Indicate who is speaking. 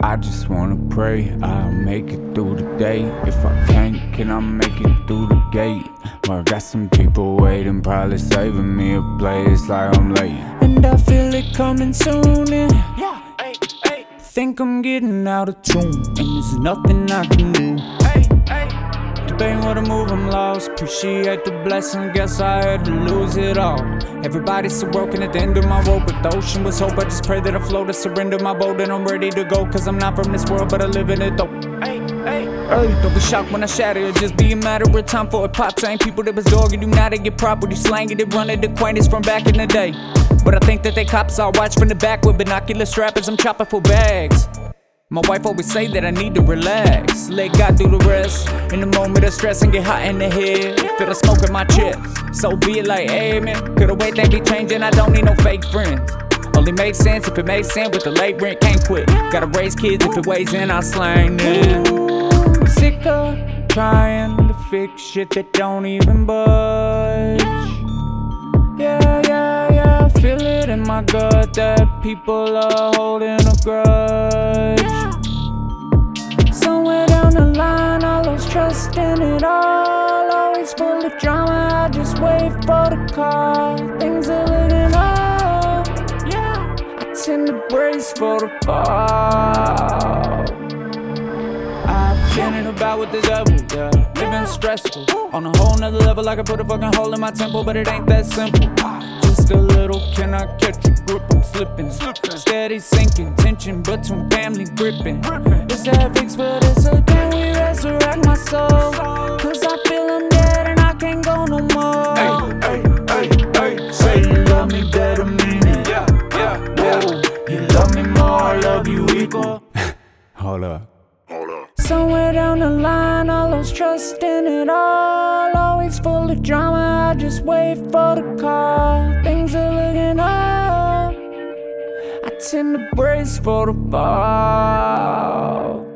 Speaker 1: I just wanna pray I'll make it through the day. If I can't, can I make it through the gate? Well, I got some people waiting, probably saving me a place like I'm late. And I feel it coming soon. And
Speaker 2: Yeah, hey, hey,
Speaker 1: think I'm getting out of tune, and there's nothing I can do. Debating what to move, I'm lost. Appreciate the blessing, guess I had to lose it all. Everybody's so broken at the end of my rope, but the ocean was hope. I just pray that I float to surrender my boat and I'm ready to go. Cause I'm not from this world, but I live in it though.
Speaker 2: Hey, hey,
Speaker 1: Hey, don't be shocked when I shatter it. Just be a matter of time for it pops. Same people that was dogging you now they get property slanging it, running the acquaintance from back in the day. But I think that they cops all watch from the back with binocular strappers. I'm chopping for bags. My wife always say that I need to relax. Let God do the rest. In the moment of stress and get hot in the head. Feel the smoke in my chest. So be it like, man. Could the way they be changing, I don't need no fake friends. Only makes sense if it makes sense with the late rent, can't quit. Gotta raise kids if it weighs in, I slang them. Sick of trying to fix shit that don't even budge. Yeah, yeah, yeah, feel it in my gut that people are holding a grudge. Wait for the call. Things are looking up. Yeah, I tend to brace for the fall. I've been about with the devil, yeah. Living stressful. On a whole nother level, I can put a fucking hole in my temple, but it ain't that simple. Just a little, can I catch a grip? I'm slipping. Steady sinking, tension between family gripping. Is that fixed for this, or can we resurrect my soul? Cause I Hold up.
Speaker 2: Hold up.
Speaker 1: Somewhere down the line, I lost trust in it all. Always full of drama, I just wait for the call. Things are looking up. I tend to brace for the fall.